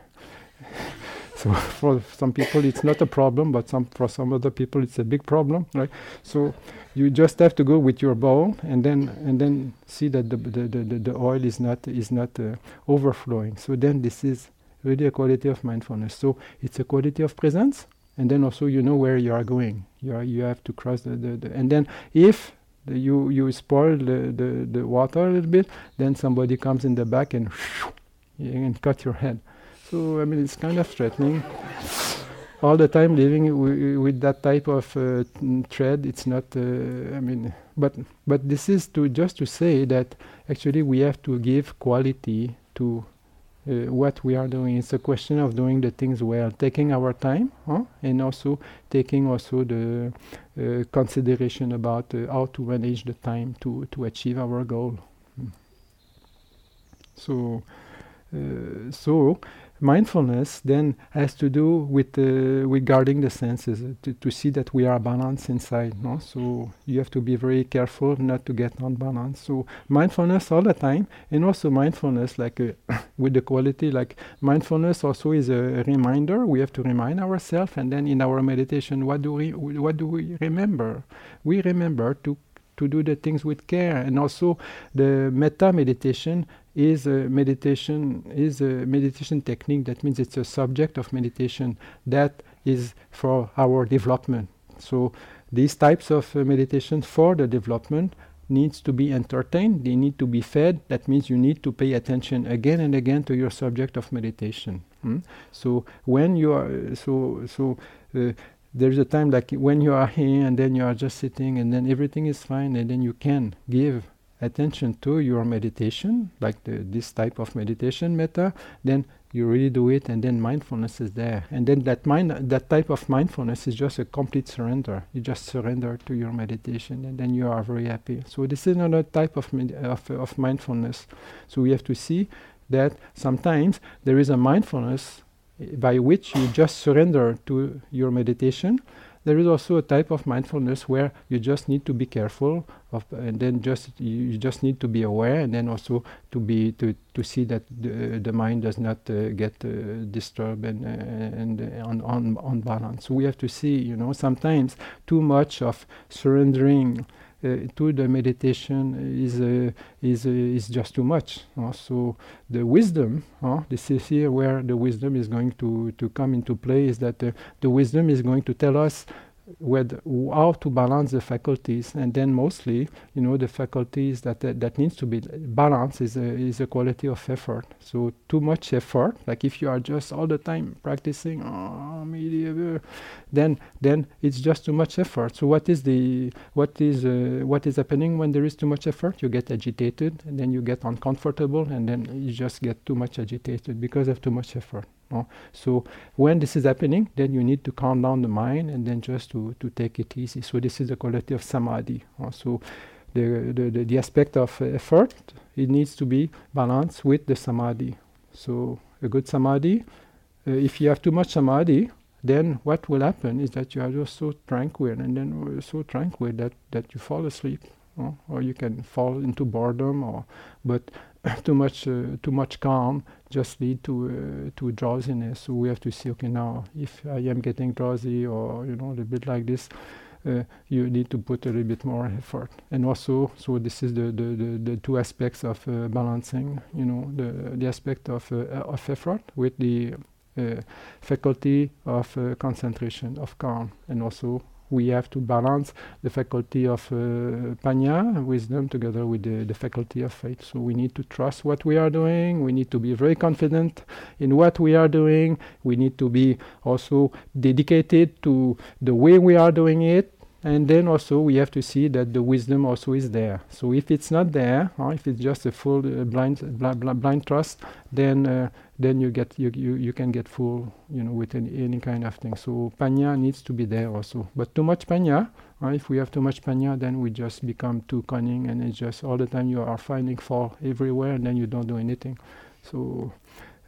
So for some people it's not a problem, but some for some other people it's a big problem, right? So you just have to go with your bowl and then and then see that the the, the, the oil is not is not uh, overflowing. So then this is really a quality of mindfulness. So it's a quality of presence, and then also you know where you are going. You are you have to cross the, the, the and then if the, you you spoil the, the the water a little bit, then somebody comes in the back and and cut your head. So I mean, it's kind of threatening. All the time living with that type of uh, thread, it's not. Uh, I mean, but but this is to just to say that actually we have to give quality to uh, what we are doing. It's a question of doing the things well, taking our time, huh? and also taking also the uh, consideration about uh, how to manage the time to to achieve our goal. Mm. So, uh, so mindfulness then has to do with uh, guarding the senses uh, to, to see that we are balanced inside no? So you have to be very careful not to get unbalanced so mindfulness all the time and also mindfulness like uh, with the quality like mindfulness also is a reminder. We have to remind ourselves and then in our meditation what do we what do we remember? We remember to to do the things with care and also the metta meditation is a meditation is a meditation technique that means it's a subject of meditation that is for our development so these types of uh, meditation for the development needs to be entertained they need to be fed that means you need to pay attention again and again to your subject of meditation hmm? so when you are so so uh, there's a time like when you are here and then you are just sitting and then everything is fine and then you can give attention to your meditation like the, this type of meditation metta then you really do it and then mindfulness is there. And then that mind that type of mindfulness is just a complete surrender. You just surrender to your meditation and then you are very happy. So this is another type of of, of mindfulness. So we have to see that sometimes there is a mindfulness by which you just surrender to your meditation. There is also a type of mindfulness where you just need to be careful of, and then just you just need to be aware, and then also to be to to see that the, the mind does not uh, get uh, disturbed and uh, and on on on balance. So we have to see, you know, sometimes too much of surrendering uh, to the meditation is uh, is uh, is just too much. so the wisdom, this is here where the wisdom is going to to come into play. Is that the wisdom is going to tell us with how to balance the faculties and then mostly you know the faculties that that, that needs to be balanced is a, is a quality of effort so too much effort like if you are just all the time practicing oh, then then it's just too much effort so what is the what is uh, what is happening when there is too much effort you get agitated and then you get uncomfortable and then you just get too much agitated because of too much effort no? So when this is happening, then you need to calm down the mind and then just to, to take it easy. So this is the quality of samadhi. No? So the, the, the, aspect of uh, effort, it needs to be balanced with the samadhi. So a good samadhi, uh, if you have too much samadhi, then what will happen is that you are just so tranquil and then so tranquil that, that you fall asleep. Or you can fall into boredom or but too much uh, too much calm just lead to uh, to drowsiness. So we have to see, okay, now if I am getting drowsy or you know a little bit like this, uh, you need to put a little bit more effort. And also, so this is the the, the, the two aspects of uh, balancing. You know, the the aspect of uh, of effort with the faculty of concentration, of calm, and also we have to balance the faculty of uh, panya, wisdom, together with the, the faculty of faith. So we need to trust what we are doing. We need to be very confident in what we are doing. We need to be also dedicated to the way we are doing it and then also we have to see that the wisdom also is there. So if it's not there, or if it's just a full uh, blind, bl- bl- blind trust, then uh, then you get you, you, you can get full you know with any, any kind of thing. So panya needs to be there also. But too much panya uh, if we have too much panya then we just become too cunning and it's just all the time you are finding fault everywhere and then you don't do anything. So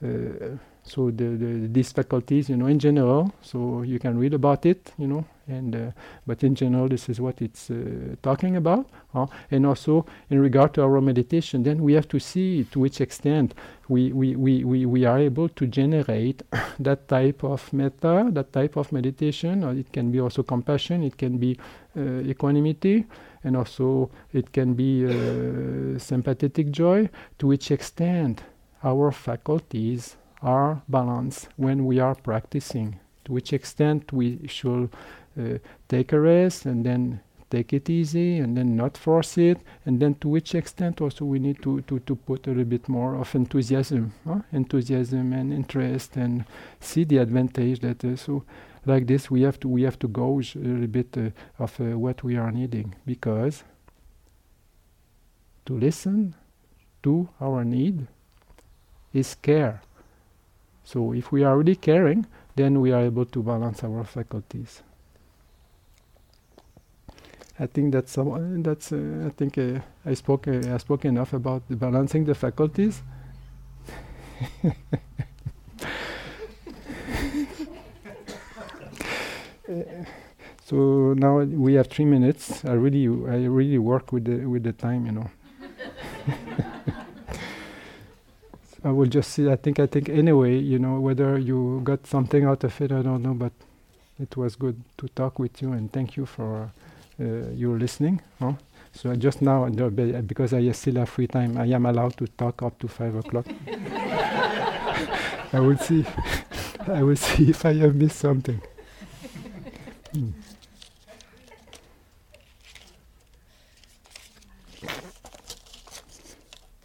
uh, so the, the these faculties you know in general so you can read about it you know and uh, but in general this is what it's uh, talking about uh, and also in regard to our meditation then we have to see to which extent we we, we, we, we are able to generate that type of metta that type of meditation. Or it can be also compassion it can be uh, equanimity and also it can be uh, sympathetic joy to which extent our faculties are balance when we are practicing to which extent we should uh, take a rest and then take it easy and then not force it and then to which extent also we need to, to, to put a little bit more of enthusiasm huh? enthusiasm and interest and see the advantage that uh, so like this we have to we have to gauge a little bit uh, of uh, what we are needing because to listen to our need is care. So if we are really caring, then we are able to balance our faculties. I think that's some, that's uh, I think uh, I spoke uh, I spoke enough about the balancing the faculties. so now we have three minutes. I really I really work with the with the time, you know. I will just see. I think. I think anyway. You know whether you got something out of it. I don't know, but it was good to talk with you and thank you for uh, your listening. Huh? So just now, because I still have free time, I am allowed to talk up to five o'clock. I will see. I will see if I have missed something. Hmm.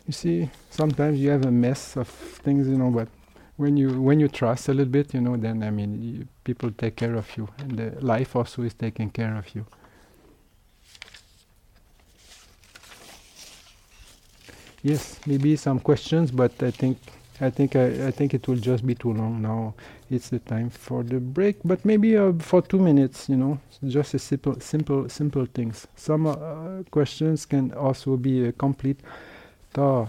You see, sometimes you have a mess of things, you know, but when you when you trust a little bit, you know, then I mean, people take care of you, and the life also is taking care of you. Yes, maybe some questions, but I think I think I, I think it will just be too long now. It's the time for the break, but maybe uh, for two minutes, you know, just a simple, simple, simple things. Some uh, questions can also be a complete talk.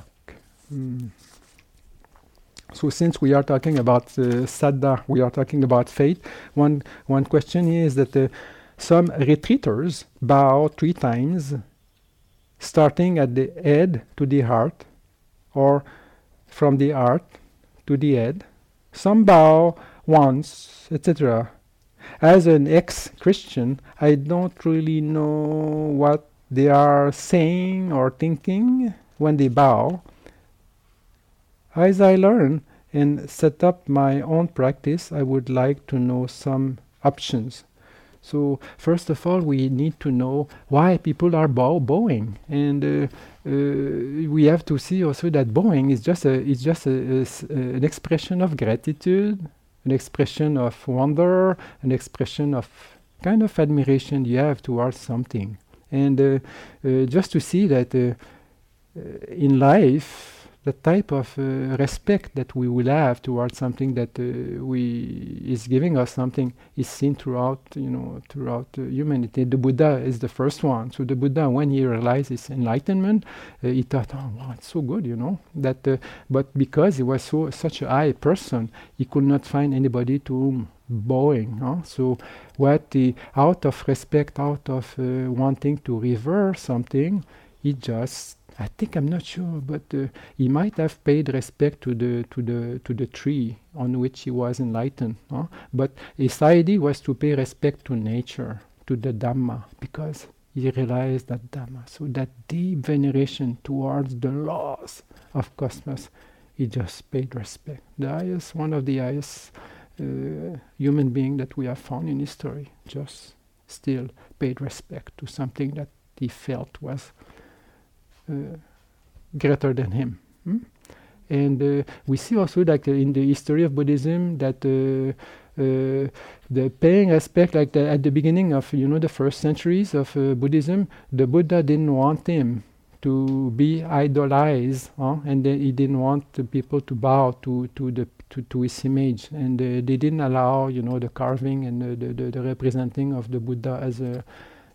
Mm. So since we are talking about uh, Saddha, we are talking about faith. One one question is that uh, some retreaters bow three times, starting at the head to the heart, or from the heart to the head. Some bow once, etc. As an ex-Christian, I don't really know what they are saying or thinking when they bow, as I learn and set up my own practice, I would like to know some options. So first of all, we need to know why people are bow bowing, and uh, uh, we have to see also that bowing is just a is just an expression of gratitude, an expression of wonder, an expression of kind of admiration. You have towards something, and uh, uh just to see that uh, in life, the type of uh, respect that we will have towards something that uh, we is giving us something is seen throughout, you know, throughout humanity. The Buddha is the first one. So the Buddha, when he realized his enlightenment, he thought, "Oh, wow, it's so good," you know. That, but because he was so such a high person, he could not find anybody to whom bowing. Huh? So, what the out of respect, out of uh, wanting to revere something, he just I think I'm not sure, but uh, he might have paid respect to the to the to the tree on which he was enlightened. Huh? But his idea was to pay respect to nature, to the Dhamma, because he realized that Dhamma. So that deep veneration towards the laws of cosmos, he just paid respect. The highest, one of the highest uh, human being that we have found in history, just still paid respect to something that he felt was greater than him. Hmm? And uh, we see also like uh, in the history of Buddhism that uh, the paying aspect, like the, at the beginning of you know the first centuries of Buddhism, the Buddha didn't want him to be idolized, huh? and he didn't want the people to bow to to the to, to his image, and uh, they didn't allow you know the carving and the, the, the, representing of the Buddha as a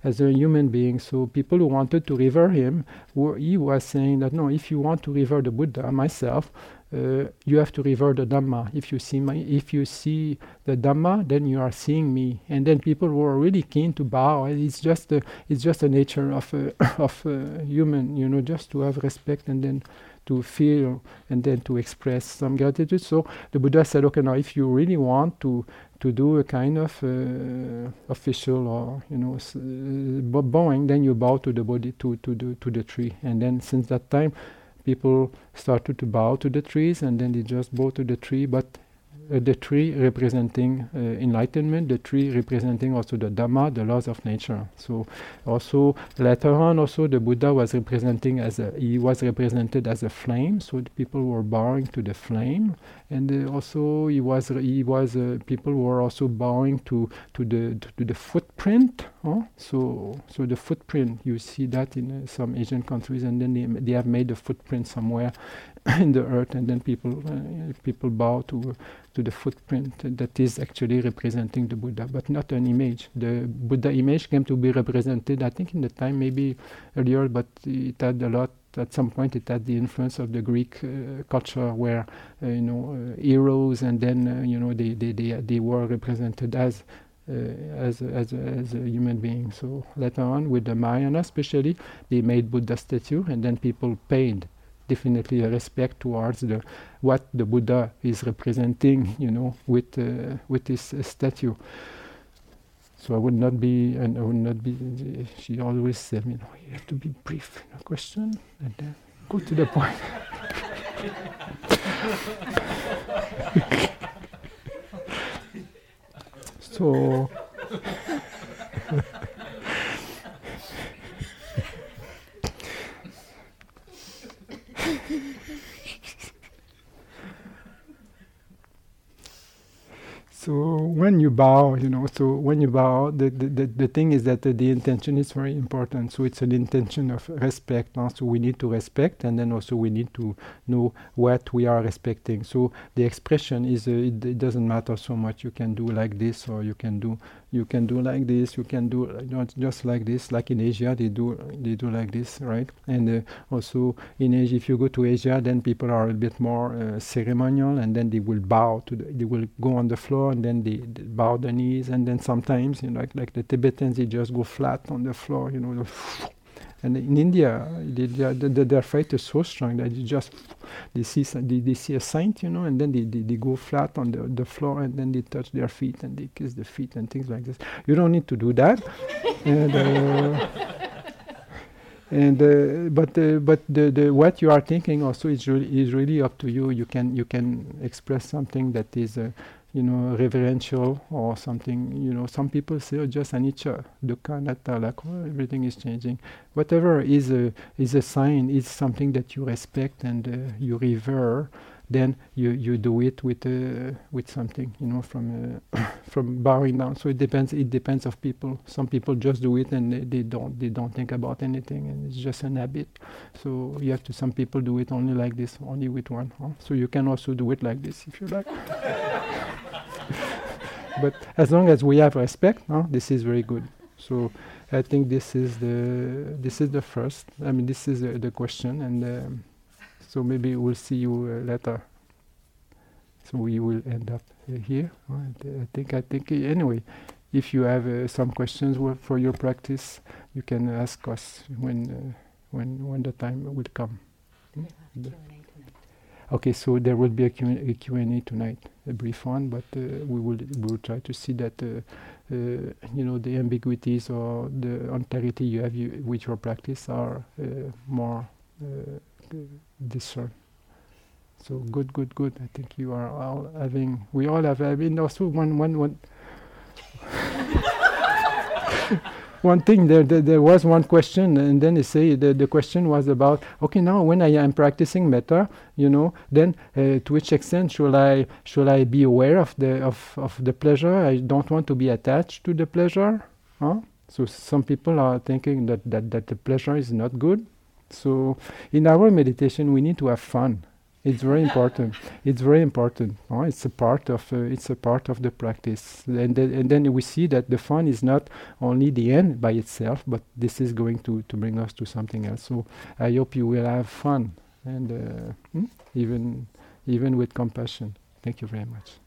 as a human being. So people who wanted to revere him, he was saying that no, if you want to revere the Buddha, myself, uh, you have to revere the Dhamma. If you see my, if you see the Dhamma, then you are seeing me. And then people were really keen to bow. It's just a, it's just a nature of a, of a human, you know, just to have respect and then to feel and then to express some gratitude. So the Buddha said, okay, now if you really want to to do a kind of uh, official or you know uh, bowing, then you bow to the body to to the to the tree, and then since that time, people started to bow to the trees, and then they just bow to the tree, but uh, the tree representing uh, enlightenment, the tree representing also the Dhamma, the laws of nature. So also later on, also the Buddha was representing as a he was represented as a flame. So the people were bowing to the flame, and uh, also he was he was uh, people were also bowing to to the to the footprint Huh? So, so the footprint you see that in uh, some Asian countries, and then they, they have made a footprint somewhere in the earth, and then people people bow to to the footprint that is actually representing the Buddha, but not an image. The Buddha image came to be represented, I think, in the time maybe earlier, but it had a lot at some point it had the influence of the Greek uh, culture where uh, you know uh, heroes and then uh, you know they, they, they, they were represented as uh, as, as, as a human being. So later on with the Mahayana especially they made Buddha statue and then people paid definitely a respect towards the what the Buddha is representing you know with uh, with this statue. So I would not be, and I would not be. She always said, you know, you have to be brief in a question and then go to the point. so. So when you bow, you know, so when you bow, the, the, the, the thing is that uh, the intention is very important. So it's an intention of respect. Huh? So we need to respect, and then also we need to know what we are respecting. So the expression is, uh, it, it, doesn't matter so much. You can do like this, or you can do you can do like this you can do not just like this like in asia they do they do like this right? And uh, also in asia if you go to asia then people are a bit more uh, ceremonial and then they will bow to the, they will go on the floor and then they, they, bow the knees and then sometimes you know like, like the tibetans they just go flat on the floor you know and in India, they, they, they, their faith is so strong that you just they see they, they see a saint, you know, and then they, they, they go flat on the, the floor and then they touch their feet and they kiss the feet and things like this. You don't need to do that. and, uh, and uh, but uh, but the, the what you are thinking also is really is really up to you. You can you can express something that is uh, you know, reverential or something. You know, some people say, oh, just anicca, dukkha, anatta, like oh, everything is changing. Whatever is a is a sign, is something that you respect and uh, you revere. Then you, you do it with uh, with something, you know, from uh, from bowing down. So it depends. It depends of people. Some people just do it and they, they don't they don't think about anything, and it's just an habit. So you have to. Some people do it only like this, only with one. So you can also do it like this if you like. but as long as we have respect, this is very good. So I think this is the this is the first. I mean, this is uh, the question, and um, so maybe we'll see you uh, later. So we will end up uh, here. I think I think anyway. If you have uh, some questions for your practice, you can ask us when uh, when when the time will come. Hmm? Okay, so there will be a Q&A, Q&A tonight, a brief one, but uh, we will we will try to see that uh, uh, you know the ambiguities or the unclarity you have you, with your practice are uh, more uh, discerned. So good, good, good. I think you are all having. We all have. I mean, also one, one, one. one thing there, there, there was one question and then they say the, the question was about okay now when I am practicing metta you know then uh, to which extent should I should I be aware of the of, of the pleasure? I don't want to be attached to the pleasure huh? so some people are thinking that, that that the pleasure is not good. So in our meditation we need to have fun it's very important. It's very important. It's a part of uh, it's a part of the practice, and th- and then we see that the fun is not only the end by itself, but this is going to to bring us to something else. So I hope you will have fun and uh, hmm? even even with compassion. Thank you very much.